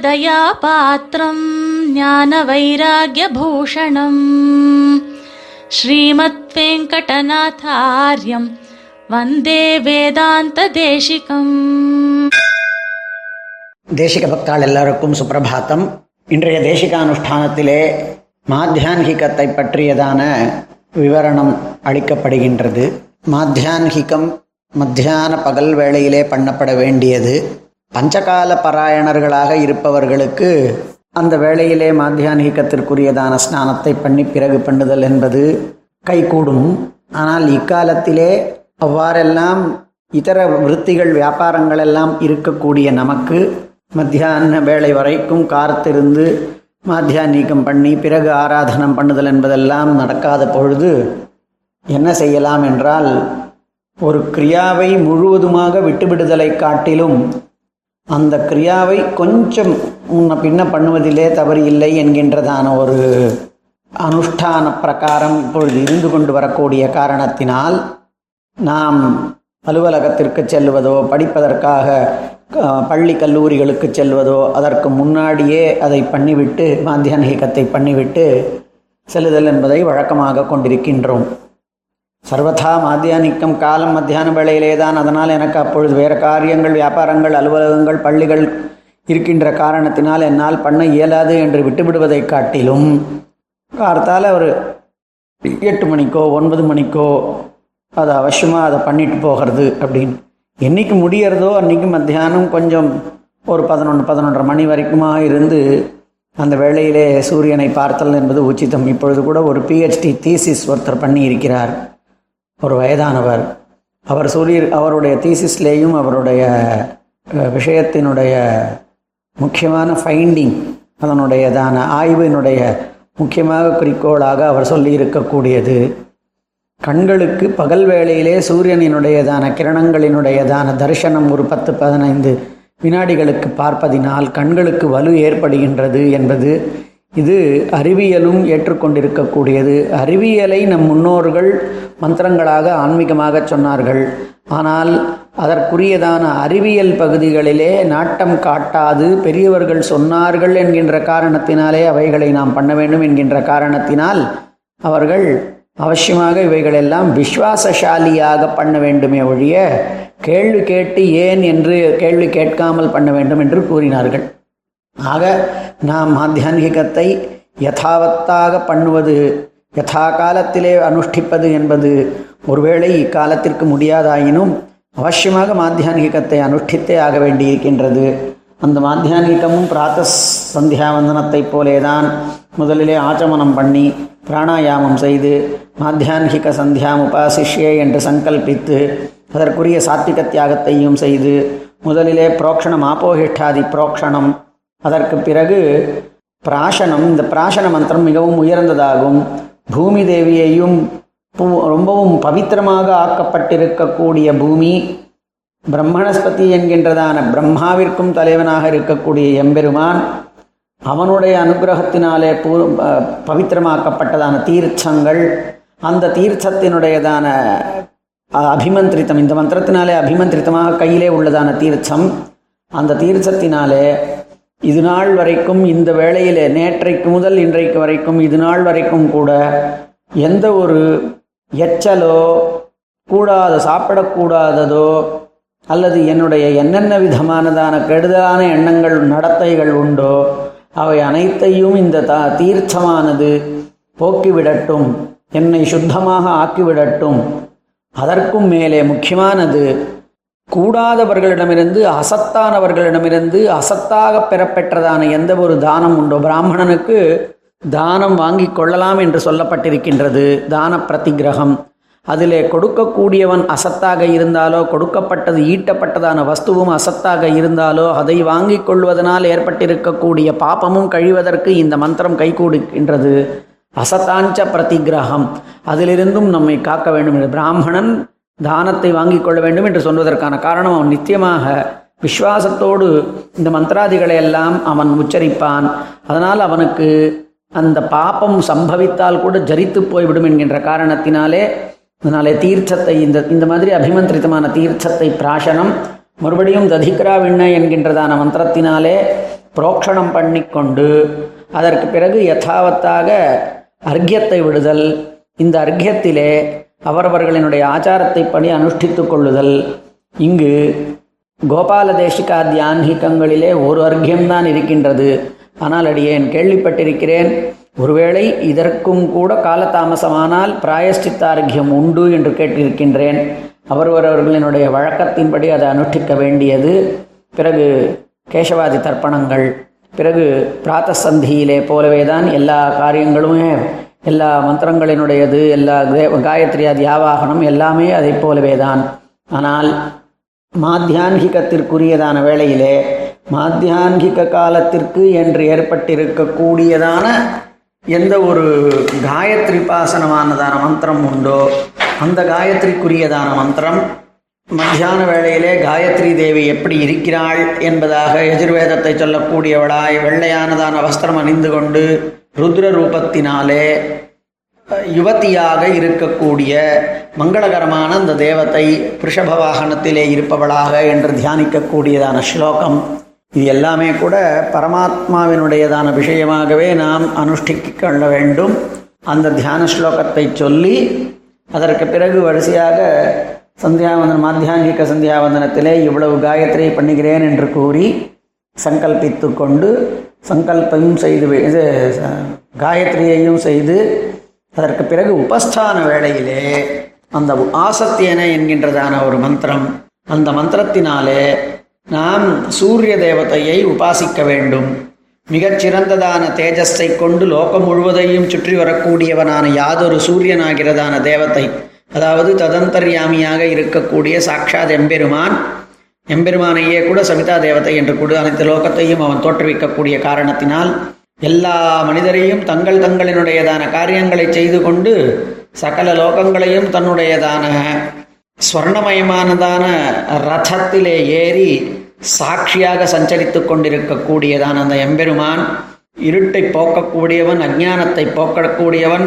ராமானுஜதயாபாத்திரம் ஞான வைராகியபூஷணம் ஸ்ரீமத் வெங்கடநாதாரியம் வந்தே வேதாந்த தேசிகம் தேசிக பக்தாள் எல்லாருக்கும் சுப்பிரபாத்தம் இன்றைய தேசிகானுஷ்டானத்திலே மாத்தியான்கிகத்தை பற்றியதான விவரணம் அளிக்கப்படுகின்றது மாத்தியான்கிகம் மத்தியான பகல் வேளையிலே பண்ணப்பட வேண்டியது பஞ்சகால பராயணர்களாக இருப்பவர்களுக்கு அந்த வேளையிலே மாத்தியானிகத்திற்குரியதான ஸ்நானத்தை பண்ணி பிறகு பண்ணுதல் என்பது கைகூடும். ஆனால் இக்காலத்திலே அவ்வாறெல்லாம் இதர விருத்திகள் வியாபாரங்கள் எல்லாம் இருக்கக்கூடிய நமக்கு மத்தியான வேளை வரைக்கும் காத்திருந்து மாத்தியானிக்கம் பண்ணி பிறகு ஆராதனம் பண்ணுதல் என்பதெல்லாம் நடக்காத பொழுது என்ன செய்யலாம் என்றால் ஒரு கிரியாவை முழுவதுமாக விட்டுவிடுதலை காட்டிலும் அந்த கிரியாவை கொஞ்சம் முன்ன பின்ன பண்ணுவதிலே தவறு இல்லை என்கின்றதான ஒரு அனுஷ்டான பிரகாரம் இப்பொழுது இருந்து கொண்டு வரக்கூடிய காரணத்தினால் நாம் அலுவலகத்திற்கு செல்வதோ படிப்பதற்காக பள்ளி கல்லூரிகளுக்கு செல்வதோ அதற்கு முன்னாடியே அதை பண்ணிவிட்டு மாத்தியானிகத்தை பண்ணிவிட்டு செல்லுதல் என்பதை வழக்கமாக கொண்டிருக்கின்றோம். சர்வதா மாத்தியானிக்கம் காலம் மத்தியான வேளையிலே தான் அதனால் எனக்கு அப்பொழுது வேறு காரியங்கள் வியாபாரங்கள் அலுவலகங்கள் பள்ளிகள் இருக்கின்ற காரணத்தினால் என்னால் பண்ண இயலாது என்று விட்டுவிடுவதை காட்டிலும் கார்த்தால ஒரு எட்டு மணிக்கோ ஒன்பது மணிக்கோ அது அவசியமாக அதை பண்ணிட்டு போகிறது அப்படின்னு. என்னைக்கு முடியறதோ அன்றைக்கி மத்தியானம் கொஞ்சம் ஒரு பதினொன்று பதினொன்றரை மணி வரைக்குமா இருந்து அந்த வேளையிலே சூரியனை பார்த்தல் என்பது உச்சிதம். இப்பொழுது கூட ஒரு பிஹெச்டி தீசிஸ் ஒருத்தர் பண்ணி இருக்கிறார் ஒரு வயதானவர். அவர் சூரிய அவருடைய தீசிஸ்லேயும் அவருடைய விஷயத்தினுடைய முக்கியமான ஃபைண்டிங் அதனுடையதான ஆய்வினுடைய முக்கியமாக குறிக்கோளாக அவர் சொல்லியிருக்கக்கூடியது. கண்களுக்கு பகல் வேளையிலே சூரியனினுடையதான கிரணங்களினுடையதான தரிசனம் ஒரு பத்து பதினைந்து வினாடிகளுக்கு பார்ப்பதினால் கண்களுக்கு வலு ஏற்படுகின்றது என்பது இது அறிவியலும் ஏற்றுக்கொண்டிருக்கக்கூடியது. அறிவியலை நம் முன்னோர்கள் மந்திரங்களாக ஆன்மீகமாக சொன்னார்கள். ஆனால் அதற்குரியதான அறிவியல் பகுதிகளிலே நாட்டம் காட்டாது பெரியவர்கள் சொன்னார்கள் என்கின்ற காரணத்தினாலே அவைகளை நாம் பண்ண வேண்டும் என்கின்ற காரணத்தினால் அவர்கள் அவசியமாக இவைகளெல்லாம் விஸ்வாசசாலியாக பண்ண வேண்டுமே ஒழிய கேள்வி கேட்டு ஏன் என்று கேள்வி கேட்காமல் பண்ண வேண்டும் என்று கூறினார்கள். ஆக நாம் ஆத்தியான்கிகத்தை யதாவத்தாக பண்ணுவது யதா காலத்திலே அனுஷ்டிப்பது என்பது ஒருவேளை இக்காலத்திற்கு முடியாதாயினும் அவசியமாக மாத்தியான்கிகத்தை அனுஷ்டித்தே ஆக வேண்டியிருக்கின்றது. அந்த மாத்தியான்கிகமும் பிராத்த சந்தியாவந்தனத்தைப் போலேதான் முதலிலே ஆச்சமனம் பண்ணி பிராணாயாமம் செய்து மாத்தியான்கிக சந்தியாம் உபாசிஷ்யே என்று சங்கல்பித்து அதற்குரிய சாத்விக தியாகத்தையும் செய்து முதலிலே புரோக்ஷணம் ஆப்போகிஷ்டாதி புரோக்ஷணம் அதற்கு பிறகு பிராசனம் இந்த பிராசன மந்திரம் மிகவும் உயர்ந்ததாகும். பூமி தேவியையும் பூ- ரொம்பவும் பவித்திரமாக ஆக்கப்பட்டிருக்கக்கூடிய பூமி பிரம்மணஸ்பதி என்கின்றதான பிரம்மாவிற்கும் தலைவனாக இருக்கக்கூடிய எம்பெருமான் அவனுடைய அனுகிரகத்தினாலே பூ பவித்திரமாக்கப்பட்டதான தீர்ச்சங்கள் அந்த தீர்ச்சத்தினுடையதான அபிமந்திரித்தம் இந்த மந்திரத்தினாலே அபிமந்திரித்தமாக கையிலே உள்ளதான தீர்ச்சம் அந்த தீர்ச்சத்தினாலே இது நாள் வரைக்கும் இந்த வேளையில் நேற்றைக்கு முதல் இன்றைக்கு வரைக்கும் இது நாள் வரைக்கும் கூட எந்த ஒரு எச்சலோ கூடாத சாப்பிடக்கூடாததோ அல்லது என்னுடைய என்னென்ன விதமானதான கெடுதலான எண்ணங்கள் நடத்தைகள் உண்டோ அவை அனைத்தையும் இந்த த தீர்த்தமானது போக்கிவிடட்டும் என்னை சுத்தமாக ஆக்கிவிடட்டும். அதற்கும் மேலே முக்கியமானது கூடாதவர்களிடமிருந்து அசத்தானவர்களிடமிருந்து அசத்தாக பெறப்பெற்றதான எந்த ஒரு தானம் உண்டோ பிராமணனுக்கு தானம் வாங்கி கொள்ளலாம் என்று சொல்லப்பட்டிருக்கின்றது. தான பிரதிகிரகம். அதிலே கொடுக்கக்கூடியவன் அசத்தாக இருந்தாலோ கொடுக்கப்பட்டது ஈட்டப்பட்டதான வஸ்துவும் அசத்தாக இருந்தாலோ அதை வாங்கிக் கொள்வதனால் ஏற்பட்டிருக்கக்கூடிய பாபமும் கழிவதற்கு இந்த மந்திரம் கைகூடுகின்றது அசத்தாஞ்ச பிரதிகிரகம். அதிலிருந்தும் நம்மை காக்க வேண்டும் என்று. பிராமணன் தானத்தை வாங்கிக் கொள்ள வேண்டும் என்று சொல்வதற்கான காரணம் அவன் நித்தியமாக விஸ்வாசத்தோடு இந்த மந்திராதிகளை எல்லாம் அவன் உச்சரிப்பான். அதனால் அவனுக்கு அந்த பாப்பம் சம்பவித்தால் கூட ஜரித்து போய்விடும் என்கின்ற காரணத்தினாலே அதனாலே தீர்த்தத்தை இந்த இந்த மாதிரி அபிமந்திரித்தமான தீர்த்தத்தை பிராசனம் மறுபடியும் ததிக்ரா விண்ண என்கின்றதான மந்திரத்தினாலே புரோக்ஷணம் பண்ணி கொண்டு அதற்கு பிறகு யதாவத்தாக அர்க்கியத்தை விடுதல். இந்த அர்க்கியத்திலே அவரவர்களினுடைய ஆச்சாரத்தை படி அனுஷ்டித்துக் கொள்ளுதல். இங்கு கோபால தேசிகா தேசிகாத்தியான்கிகங்களிலே ஒரு அர்க்கியம்தான் இருக்கின்றது. ஆனால் அடியேன் கேள்விப்பட்டிருக்கிறேன். ஒருவேளை இதற்கும் கூட காலதாமசமானால் பிராயஷ்டித்தார்க்கியம் உண்டு என்று கேட்டிருக்கின்றேன். அவரவர்களினுடைய வழக்கத்தின்படி அதை அனுஷ்டிக்க வேண்டியது. பிறகு கேசவாதி தர்ப்பணங்கள். பிறகு பிராத்த சந்தியிலே போலவே தான் எல்லா காரியங்களுமே எல்லா மந்திரங்களினுடையது எல்லா காயத்ரி அது யாவாகனம் எல்லாமே அதை போலவே தான் ஆனால் மாத்தியான்கிகத்திற்குரியதான வேளையிலே மாத்தியான்கிக காலத்திற்கு என்று ஏற்பட்டிருக்கக்கூடியதான எந்த ஒரு காயத்ரி பாசனமானதான மந்திரம் உண்டோ அந்த காயத்ரிக்குரியதான மந்திரம் மத்தியான வேளையிலே காயத்ரி தேவி எப்படி இருக்கிறாள் என்பதாக எஜுர்வேதத்தை சொல்லக்கூடியவளாய் வெள்ளையானதான வஸ்திரம் அணிந்து கொண்டு ருத்ர ரூபத்தினாலே யுவதியாக இருக்கக்கூடிய மங்களகரமான அந்த தேவத்தை ரிஷப வாகனத்திலே இருப்பவளாக என்று தியானிக்கக்கூடியதான ஸ்லோகம். இது எல்லாமே கூட பரமாத்மாவினுடையதான விஷயமாகவே நாம் அனுஷ்டிக்க கொள்ள வேண்டும். அந்த தியான ஸ்லோகத்தை சொல்லி அதற்கு பிறகு வரிசையாக சந்தியாவந்தன மாத்தியாங்கிக சந்தியாவந்தனத்திலே இவ்வளவு காயத்ரி பண்ணுகிறேன் என்று கூறி சங்கல்பித்து கொண்டு சங்கல்பையும் செய்து இது ச- காயத்ரியையும் செய்து அதற்கு பிறகு உபஸ்தான வேளையிலே அந்த ஆசத்தியன என்கின்றதான ஒரு மந்திரம் அந்த மந்திரத்தினாலே நாம் சூரிய தேவதையை உபாசிக்க வேண்டும். மிகச் சிறந்ததான தேஜஸை கொண்டு லோகம் முழுவதையும் சுற்றி வரக்கூடியவனான யாதொரு சூரியனாகிறதான தேவத்தை அதாவது ததந்தர்யாமியாக இருக்கக்கூடிய சாக்ஷாத் எம்பெருமான் எம்பெருமானையே கூட சவிதா தேவதை என்று கூட அனைத்து லோகத்தையும் அவன் தோற்றுவிக்கக்கூடிய காரணத்தினால் எல்லா மனிதரையும் தங்கள் தங்களினுடையதான காரியங்களை செய்து கொண்டு சகல லோகங்களையும் தன்னுடையதான ஸ்வர்ணமயமானதான ரதத்திலே ஏறி சாட்சியாக சஞ்சரித்து கொண்டிருக்கக்கூடியதான அந்த எம்பெருமான் இருட்டை போக்கக்கூடியவன் அஜானத்தை போக்கக்கூடியவன்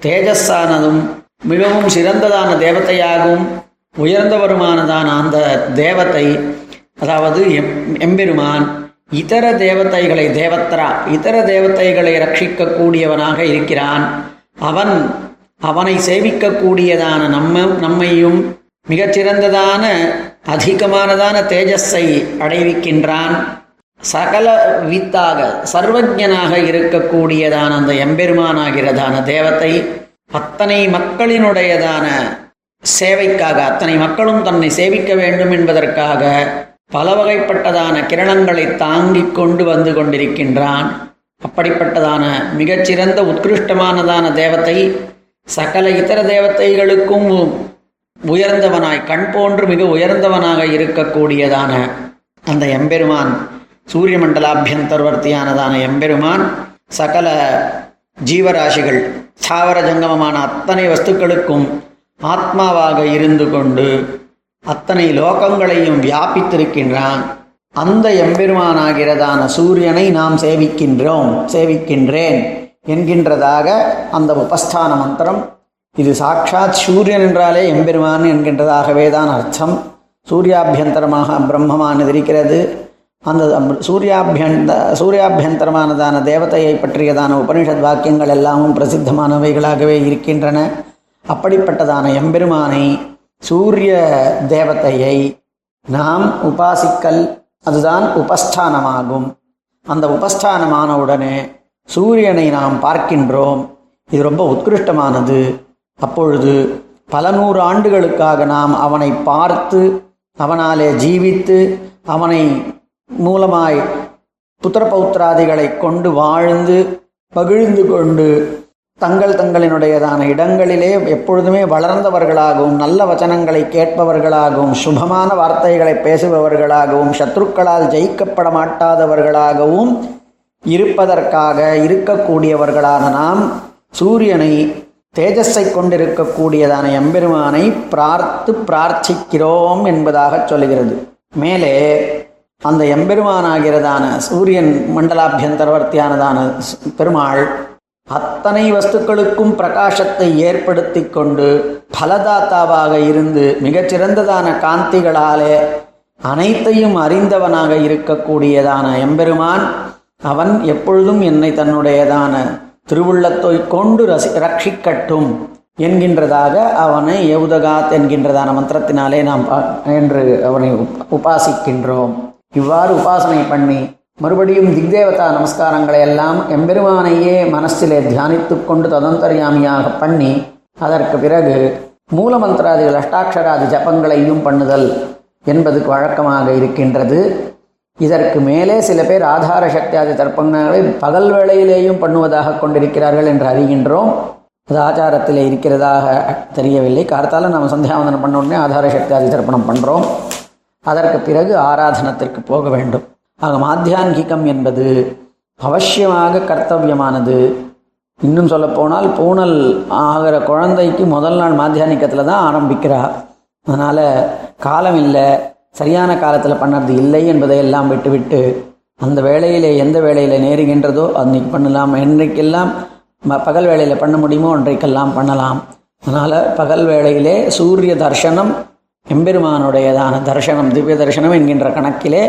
தேஜஸ்ஸானதும் மிகவும் சிறந்ததான தேவத்தையாகும் உயர்ந்தவருமானதான அந்த தேவத்தை அதாவது எம் எம்பெருமான் இதர தேவத்தைகளை தேவத்தரா இதர தேவத்தைகளை ரட்சிக்கக்கூடியவனாக இருக்கிறான். அவன் அவனை சேவிக்கக்கூடியதான நம்ம நம்மையும் மிகச்சிறந்ததான அதிகமானதான தேஜஸை அடைவிக்கின்றான். சகல வித்தாக சர்வஜனாக இருக்கக்கூடியதான அந்த எம்பெருமானாகிறதான தேவத்தை அத்தனை மக்களினுடையதான சேவைக்காக அத்தனை மக்களும் தன்னை சேவிக்க வேண்டும் என்பதற்காக பல வகைப்பட்டதான கிரணங்களை தாங்கிக் கொண்டு வந்து கொண்டிருக்கின்றான். அப்படிப்பட்டதான மிகச்சிறந்த உத்கிருஷ்டமானதான தேவத்தை சகல இதர தேவத்தைகளுக்கும் உயர்ந்தவனாய் கண் போன்று மிக உயர்ந்தவனாக இருக்கக்கூடியதான அந்த எம்பெருமான் சூரிய மண்டலாபியந்தர்வர்த்தியானதான எம்பெருமான் சகல ஜீவராசிகள் ஸ்தாவர ஜங்கமமான அத்தனை வஸ்துக்களுக்கும் ஆத்மாவாக இருந்து கொண்டு அத்தனை லோகங்களையும் வியாபித்திருக்கின்றான். அந்த எம்பெருமானாகிறதான சூரியனை நாம் சேவிக்கின்றோம் சேவிக்கின்றேன் என்கின்றதாக அந்த உபஸ்தான மந்திரம். இது சாட்சாத் சூரியன் என்றாலே எம்பெருமான் என்கின்றதாகவே தான் அர்த்தம். சூர்யாபியந்தரமாக பிரம்மமானது இருக்கிறது. அந்த சூர்யாபியந்த சூர்யாபியந்தரமானதான தேவதையை பற்றியதான உபனிஷத் வாக்கியங்கள் எல்லாமும் பிரசித்தமானவைகளாகவே இருக்கின்றன. அப்படிப்பட்டதான எம்பெருமானை சூரிய தேவதையை நாம் உபாசிக்கல் அதுதான் உபஸ்தானமாகும். அந்த உபஸ்தானமான உடனே சூரியனை நாம் பார்க்கின்றோம். இது ரொம்ப உத்கிருஷ்டமானது. அப்பொழுது பல நூறு ஆண்டுகளுக்காக நாம் அவனை பார்த்து அவனாலே ஜீவித்து அவனை மூலமாய் புத்திர பௌத்திராதிகளை கொண்டு வாழ்ந்து பகிழ்ந்து கொண்டு தங்கள் தங்களினுடையதான இடங்களிலே எப்பொழுதுமே வளர்ந்தவர்களாகவும் நல்ல வச்சனங்களை கேட்பவர்களாகவும் சுபமான வார்த்தைகளை பேசுபவர்களாகவும் சத்ருக்களால் ஜெயிக்கப்பட மாட்டாதவர்களாகவும் இருப்பதற்காக இருக்கக்கூடியவர்களான நாம் சூரியனை தேஜஸை கொண்டிருக்கக்கூடியதான எம்பெருமானை பிரார்த்து பிரார்த்திக்கிறோம் என்பதாக சொல்லுகிறது மேலே அந்த எம்பெருமானாகிறதான சூரியன் மண்டலாபியந்தரவர்த்தியானதான பெருமாள் அத்தனை வஸ்துக்களுக்கும் பிரகாசத்தை ஏற்படுத்தி கொண்டு பலதாத்தாவாக இருந்து மிகச்சிறந்ததான காந்திகளாலே அனைத்தையும் அறிந்தவனாக இருக்கக்கூடியதான எம்பெருமான் அவன் எப்பொழுதும் என்னை தன்னுடையதான திருவுள்ளத்தை கொண்டு ரசி ரட்சிக்கட்டும் என்கின்றதாக அவனை எவுதகாத் என்கின்றதான மந்திரத்தினாலே நாம் என்று அவனை உப்- உபாசிக்கின்றோம். இவ்வாறு உபாசனை பண்ணி மறுபடியும் திக்தேவதா நமஸ்காரங்களை எல்லாம் எம்பெருமானையே மனசிலே தியானித்துக் கொண்டு ததந்தர்யாமியாக பண்ணி அதற்கு பிறகு மூலமந்திராதிகள் அஷ்டாட்சராதி ஜபங்களையும் பண்ணுதல் என்பதுக்கு வழக்கமாக இருக்கின்றது. இதற்கு மேலே சில பேர் ஆதார சக்தியாதி தர்ப்பங்களை பகல் வேளையிலேயும் பண்ணுவதாக கொண்டிருக்கிறார்கள் என்று அறிகின்றோம். அது ஆச்சாரத்தில் இருக்கிறதாக தெரியவில்லை. கார்த்தால நாம் சந்தியாவந்தனம் பண்ண உடனே ஆதார சக்தியாதி தர்ப்பணம் பண்ணுறோம் அதற்கு பிறகு ஆராதனத்திற்கு போக வேண்டும். ஆக மாத்தியான்கிகம் என்பது அவசியமாக கர்த்தவியமானது. இன்னும் சொல்லப்போனால் பூனல் ஆகிற குழந்தைக்கு முதல் நாள் மாத்தியானிக்கத்தில் தான் ஆரம்பிக்கிறா. அதனால் காலம் இல்லை சரியான காலத்தில் பண்ணுறது இல்லை என்பதை எல்லாம் விட்டுவிட்டு அந்த வேளையிலே எந்த வேளையில் நேருகின்றதோ அன்னைக்கு பண்ணலாம். என்றைக்கெல்லாம் ம- பகல் வேளையில் பண்ண முடியுமோ அன்றைக்கெல்லாம் பண்ணலாம். அதனால் பகல் வேளையிலே சூரிய தர்சனம் எம்பெருமானுடையதான தரிசனம் திவ்ய தரிசனம் என்கின்ற கணக்கிலே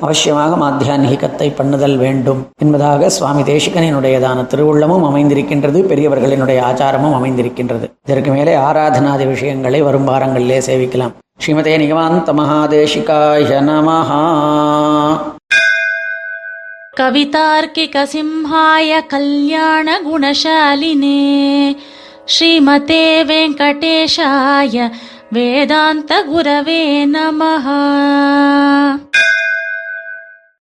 அவசியமாக மாத்தியான்கிகத்தை பண்ணுதல் வேண்டும் என்பதாக சுவாமி தேசிகனினுடையதான திருவுள்ளமும் அமைந்திருக்கின்றது பெரியவர்களினுடைய ஆச்சாரமும் அமைந்திருக்கின்றது இதற்கு மேலே ஆராதனாதி விஷயங்களை வரும் வாரங்களிலே சேவிக்கலாம் ஸ்ரீமதே நிகமாந்த மகாதேசிகாய நமஹா कवितार्किकसिंहाय कल्याणगुणशालिने श्रीमते वेङ्कटेशाय वेदान्तगुरवे नमः